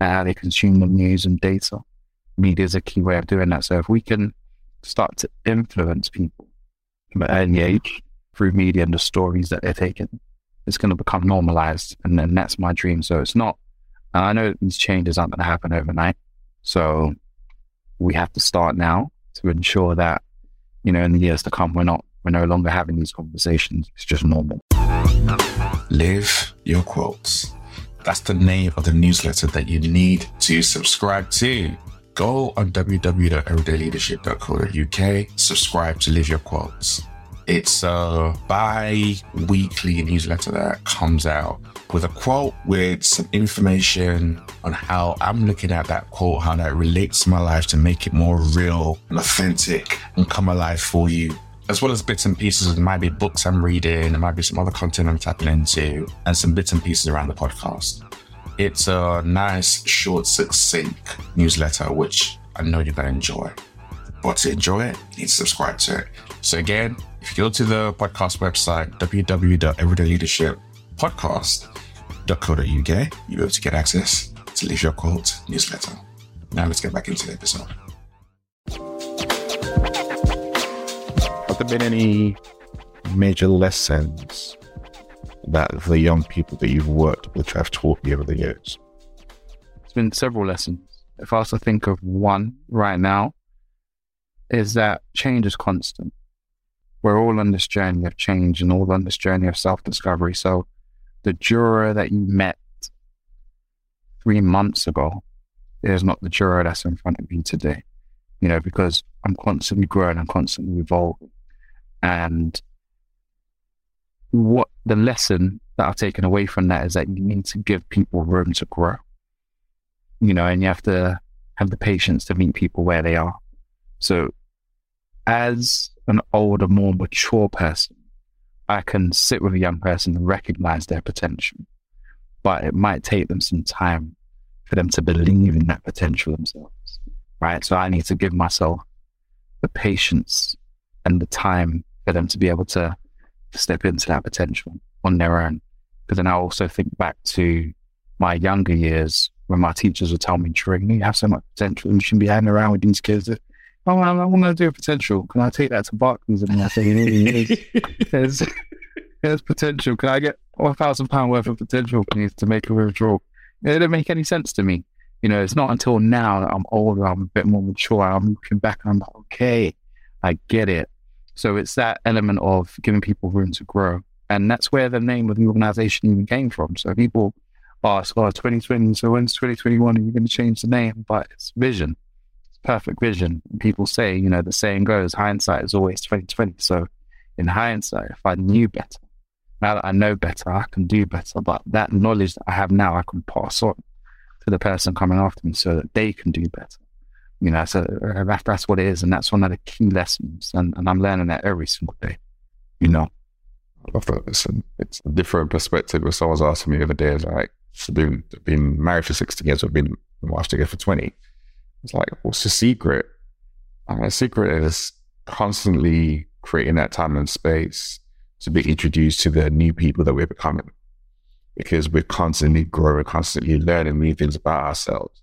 and how they consume the news and data, media is a key way of doing that. So if we can start to influence people from an early age through media and the stories that they're taking, it's going to become normalized. And then that's my dream. So it's not, and I know these changes aren't going to happen overnight. So we have to start now to ensure that, you know, in the years to come, we're not, we're no longer having these conversations. It's just normal. Live your quotes. That's the name of the newsletter that you need to subscribe to. Go on www.everydayleadership.co.uk, subscribe to Live Your Quotes. It's a bi weekly newsletter that comes out with a quote with some information on how I'm looking at that quote, how that relates to my life to make it more real and authentic and come alive for you. As well as bits and pieces, it might be books I'm reading, it might be some other content I'm tapping into, and some bits and pieces around the podcast. It's a nice, short, succinct newsletter, which I know you're going to enjoy. But to enjoy it, you need to subscribe to it. So again, if you go to the podcast website, www.everydayleadershippodcast.co.uk, you'll be able to get access to Live Your Quote newsletter. Now let's get back into the episode. There been any major lessons that the young people that you've worked with have taught you over the years? It's been several lessons. If I was to think of one right now, is that change is constant. We're all on this journey of change and all on this journey of self discovery. So the Duro that you met three months ago is not the Duro that's in front of you today, you know, because I'm constantly growing, I'm constantly evolving. And what the lesson that I've taken away from that is that you need to give people room to grow, you know, and you have to have the patience to meet people where they are. So, as an older, more mature person, I can sit with a young person and recognize their potential, but it might take them some time for them to believe in that potential themselves, right? So, I need to give myself the patience and the time for them to be able to step into that potential on their own. But then I also think back to my younger years when my teachers would tell me, Tring, you have so much potential. And you shouldn't be hanging around with these kids. Oh, I want to do a potential. Can I take that to Barclays? And I say, there's, there's potential. Can I get one thousand pound worth of potential, please, to make a withdrawal? It didn't make any sense to me. You know, it's not until now that I'm older, I'm a bit more mature. I'm looking back and I'm like, okay, I get it. So it's that element of giving people room to grow. And that's where the name of the organization even came from. So people ask, oh, 2020, so when's 2021? Are you going to change the name? But it's vision. It's perfect vision. People say, you know, the saying goes, hindsight is always 2020. So in hindsight, if I knew better, now that I know better, I can do better. But that knowledge that I have now, I can pass on to the person coming after me so that they can do better. You know, so uh, that's what it is. And that's one of the key lessons. And, and I'm learning that every single day, you know. I love that. It's a, it's a different perspective. When someone was asking me the other day, like, so been, been married for 16 years, I've been wife together for 20. It's like, what's the secret? And the secret is constantly creating that time and space to be introduced to the new people that we're becoming. Because we're constantly growing, constantly learning new things about ourselves.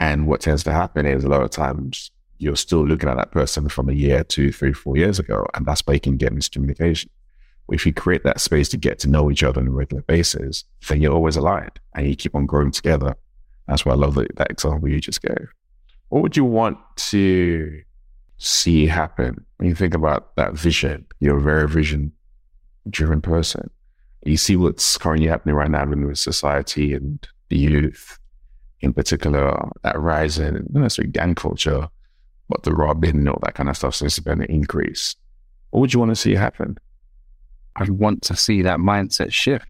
And what tends to happen is a lot of times you're still looking at that person from a year, two, three, four years ago, and that's where you can get miscommunication. If you create that space to get to know each other on a regular basis, then you're always aligned and you keep on growing together. That's why I love that, that example you just gave. What would you want to see happen when you think about that vision? You're a very vision driven person. You see what's currently happening right now in society and the youth in particular, that rise in, not necessarily gang culture, but the robbing and all that kind of stuff. So it's been an increase. What would you want to see happen? I want to see that mindset shift.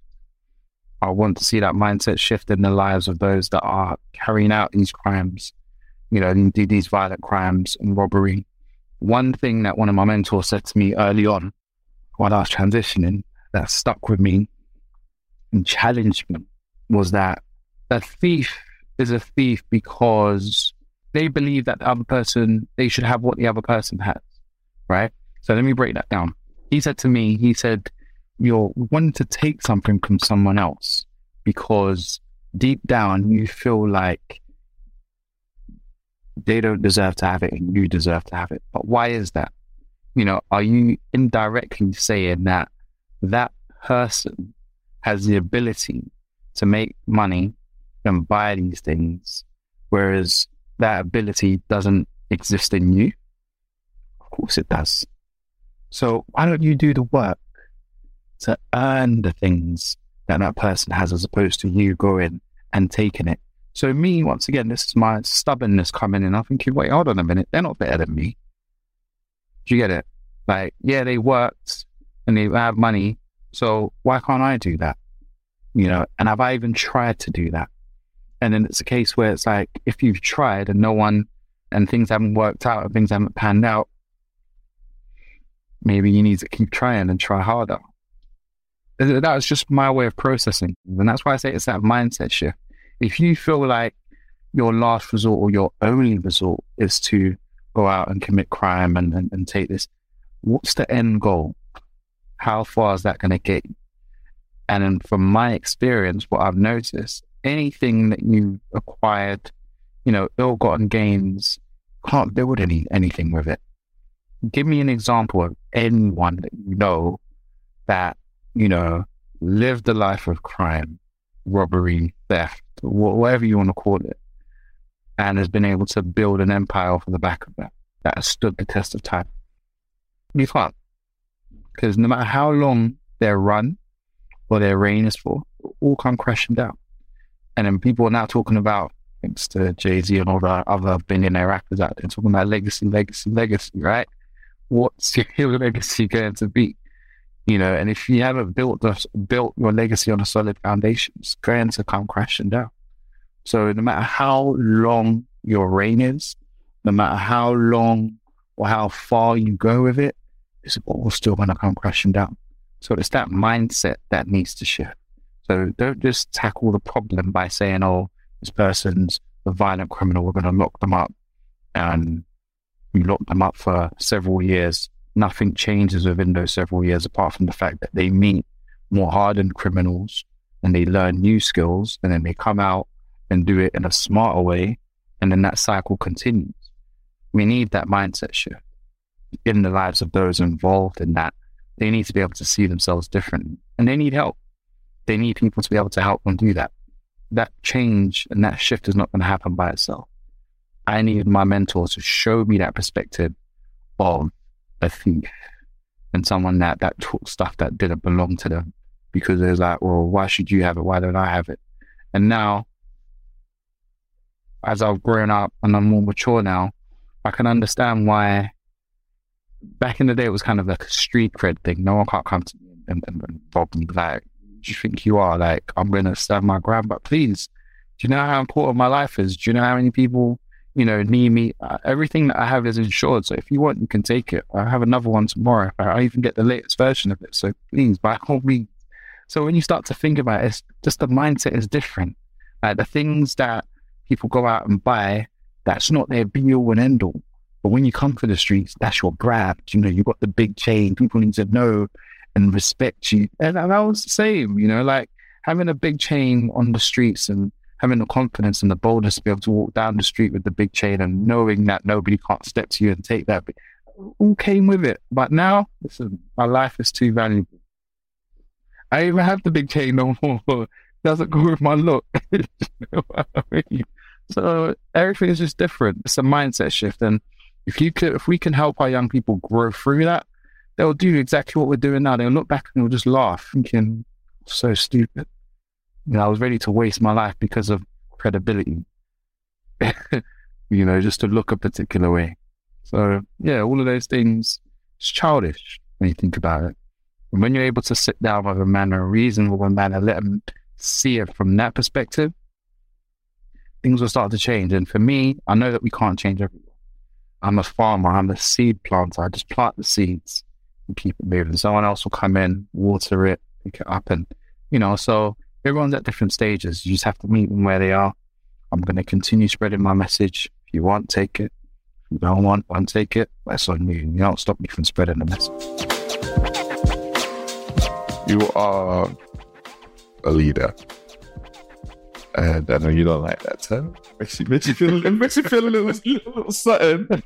I want to see that mindset shift in the lives of those that are carrying out these crimes, you know, and do these violent crimes and robbery. One thing that one of my mentors said to me early on while I was transitioning that stuck with me and challenged me was that a thief is a thief because they believe that the other person, they should have what the other person has, right? So let me break that down. He said to me, he said, you're wanting to take something from someone else because deep down you feel like they don't deserve to have it and you deserve to have it. But why is that? You know, are you indirectly saying that that person has the ability to make money and buy these things, whereas that ability doesn't exist in you? Of course it does. So why don't you do the work to earn the things that that person has as opposed to you going and taking it? So me, once again, this is my stubbornness coming in. I'm thinking, wait, hold on a minute. They're not better than me. Do you get it? Like, yeah, they worked and they have money. So why can't I do that? You know, and have I even tried to do that? And then it's a case where it's like, if you've tried and no one, and things haven't worked out and things haven't panned out, maybe you need to keep trying and try harder. That was just my way of processing. And that's why I say it's that mindset shift. If you feel like your last resort or your only resort is to go out and commit crime and, and, and take this, what's the end goal? How far is that going to get? And then from my experience, what I've noticed anything that you acquired, you know, ill-gotten gains, can't build any anything with it. Give me an example of anyone that you know that you know lived a life of crime, robbery, theft, whatever you want to call it, and has been able to build an empire off of the back of that that has stood the test of time. You can't, because no matter how long their run or their reign is for, all come crashing down. And then people are now talking about, thanks to Jay Z and all the other billionaire actors out there, talking about legacy, legacy, legacy, right? What's your legacy going to be? You know, and if you haven't built the, built your legacy on a solid foundation, it's going to come crashing down. So no matter how long your reign is, no matter how long or how far you go with it, it's all still going to come crashing down. So it's that mindset that needs to shift. So don't just tackle the problem by saying, oh, this person's a violent criminal, we're going to lock them up. And you lock them up for several years. Nothing changes within those several years apart from the fact that they meet more hardened criminals and they learn new skills and then they come out and do it in a smarter way. And then that cycle continues. We need that mindset shift in the lives of those involved in that. They need to be able to see themselves differently and they need help they need people to be able to help them do that. That change and that shift is not going to happen by itself. I needed my mentor to show me that perspective of a thief and someone that, that took stuff that didn't belong to them because it was like, well, why should you have it? Why don't I have it? And now, as I've grown up and I'm more mature now, I can understand why back in the day it was kind of like a street cred thing. No one can't come to me and, and, and rob me. Like, you think you are? Like, I'm going to stand my ground, but please, do you know how important my life is? Do you know how many people, you know, need me? Uh, everything that I have is insured. So if you want, you can take it. I have another one tomorrow. I even get the latest version of it. So please, by all means. So when you start to think about it, it's just the mindset is different. Like the things that people go out and buy That's not their be all and end all. But when you come to the streets, that's your brand. You know, you've got the big chain. People need to know and respect you. And that was the same, you know, like having a big chain on the streets and having the confidence and the boldness to be able to walk down the street with the big chain and knowing that nobody can't step to you and take that all came with it. But now, listen, my life is too valuable. I even have the big chain no more. It doesn't go with my look. So everything is just different. It's a mindset shift. And if you could, if we can help our young people grow through that, they'll do exactly what we're doing now. They'll look back and they'll just laugh, thinking, so stupid. You know, I was ready to waste my life because of credibility. you know, just to look a particular way. So yeah, all of those things, it's childish when you think about it. And when you're able to sit down with a man, a reasonable man, and let them see it from that perspective, things will start to change. And for me, I know that we can't change everyone. I'm a farmer. I'm a seed planter. I just plant the seeds and keep it moving. Someone else will come in, water it, pick it up, and you know. So everyone's at different stages. You just have to meet them where they are. I'm going to continue spreading my message. If you want, take it. If you don't want, don't take it. That's on you. You don't stop me from spreading the message. You are a leader. And I know you don't like that term. Makes you, makes you feel, it makes you feel a little, little, something.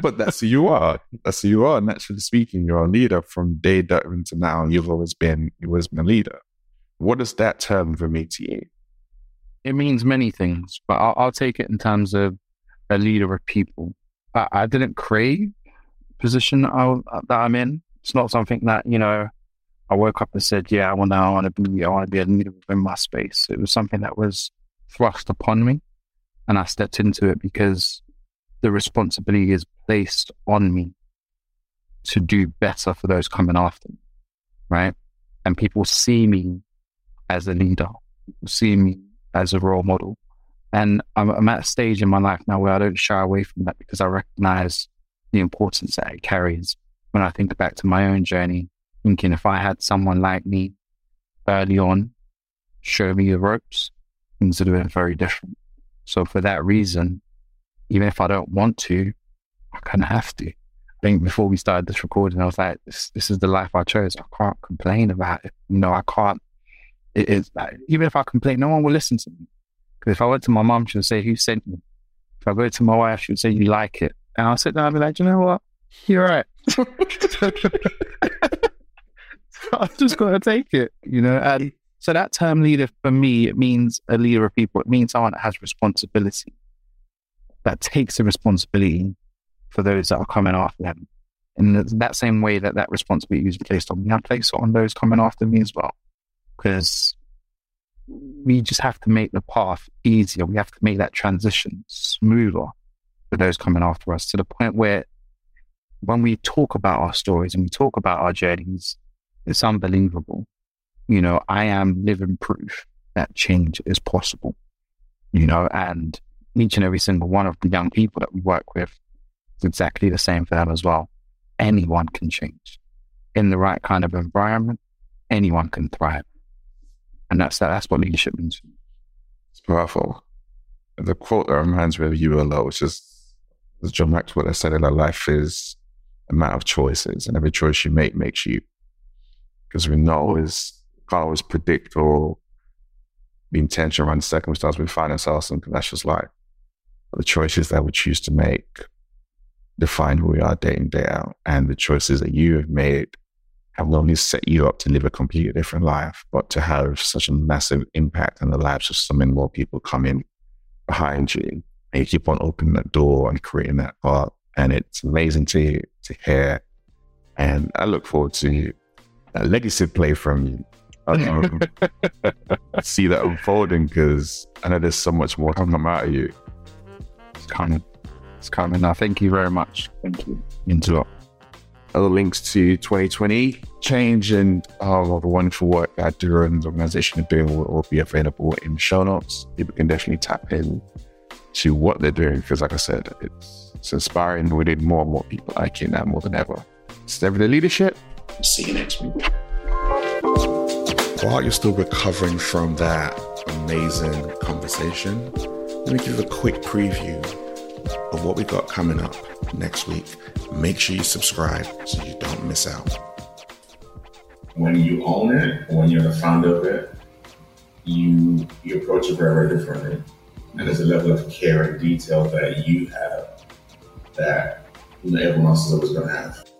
but that's who you are. That's who you are. Naturally speaking, you're a leader from day dot to now. You've always been, you've always been a leader. What does that term for me to you? It means many things, but I'll, I'll take it in terms of a leader of people. I, I didn't crave position I, that I'm in. It's not something that you know I woke up and said, "Yeah, I want to, I want to be, I want to be a leader in my space." It was something that was thrust upon me, and I stepped into it because the responsibility is placed on me to do better for those coming after me, right? And people see me as a leader, see me as a role model, and I'm, I'm at a stage in my life now where I don't shy away from that because I recognize the importance that it carries. When I think back to my own journey thinking if I had someone like me early on show me the ropes, things would have been very different. So for that reason, even if I don't want to, I kind of have to. I think before we started this recording, I was like, this, this is the life I chose. I can't complain about it. You know, I can't. It is like, even if I complain, no one will listen to me. Because if I went to my mom, she would say, Who sent me? If I go to my wife, she would say, You like it. And I'll sit down and be like, You know what? You're right. I've just got to take it, you know. And so that term leader for me, it means a leader of people. It means someone that has responsibility, that takes the responsibility for those that are coming after them. In that same way that that responsibility is placed on me, I place it on those coming after me as well. Because we just have to make the path easier. We have to make that transition smoother for those coming after us to the point where when we talk about our stories and we talk about our journeys, it's unbelievable. You know, I am living proof that change is possible, you know, and each and every single one of the young people that we work with is exactly the same for them as well. Anyone can change in the right kind of environment. Anyone can thrive. And that's, that, that's what leadership means. It's powerful. The quote that reminds me of you a lot, which is as John Maxwell has said, that life is a matter of choices, and every choice you make makes you because we know always can't always predict or the intention around the circumstance we find ourselves in that's just. But the choices that we choose to make define who we are day in, day out. And the choices that you have made have not only set you up to live a completely different life, but to have such a massive impact on the lives of so many more people coming behind you. And you keep on opening that door and creating that path. And it's amazing to to hear. And I look forward to a legacy play from you. Um, see that unfolding because I know there's so much more coming out of you. It's coming. It's coming. Now, thank you very much. Thank you. Into it. Other links to 2020 change and all the wonderful work that Duro and the organization are doing will all be available in the show notes. People can definitely tap in to what they're doing because, like I said, it's, it's inspiring. We need more and more people like you now more than ever. It's Everyday Leadership. See you next week. While you're still recovering from that amazing conversation, let me give a quick preview of what we got coming up next week. Make sure you subscribe so you don't miss out. When you own it, when you're the founder of it, you you approach it very, very differently. And there's a level of care and detail that you have that you know, everyone else is always going to have.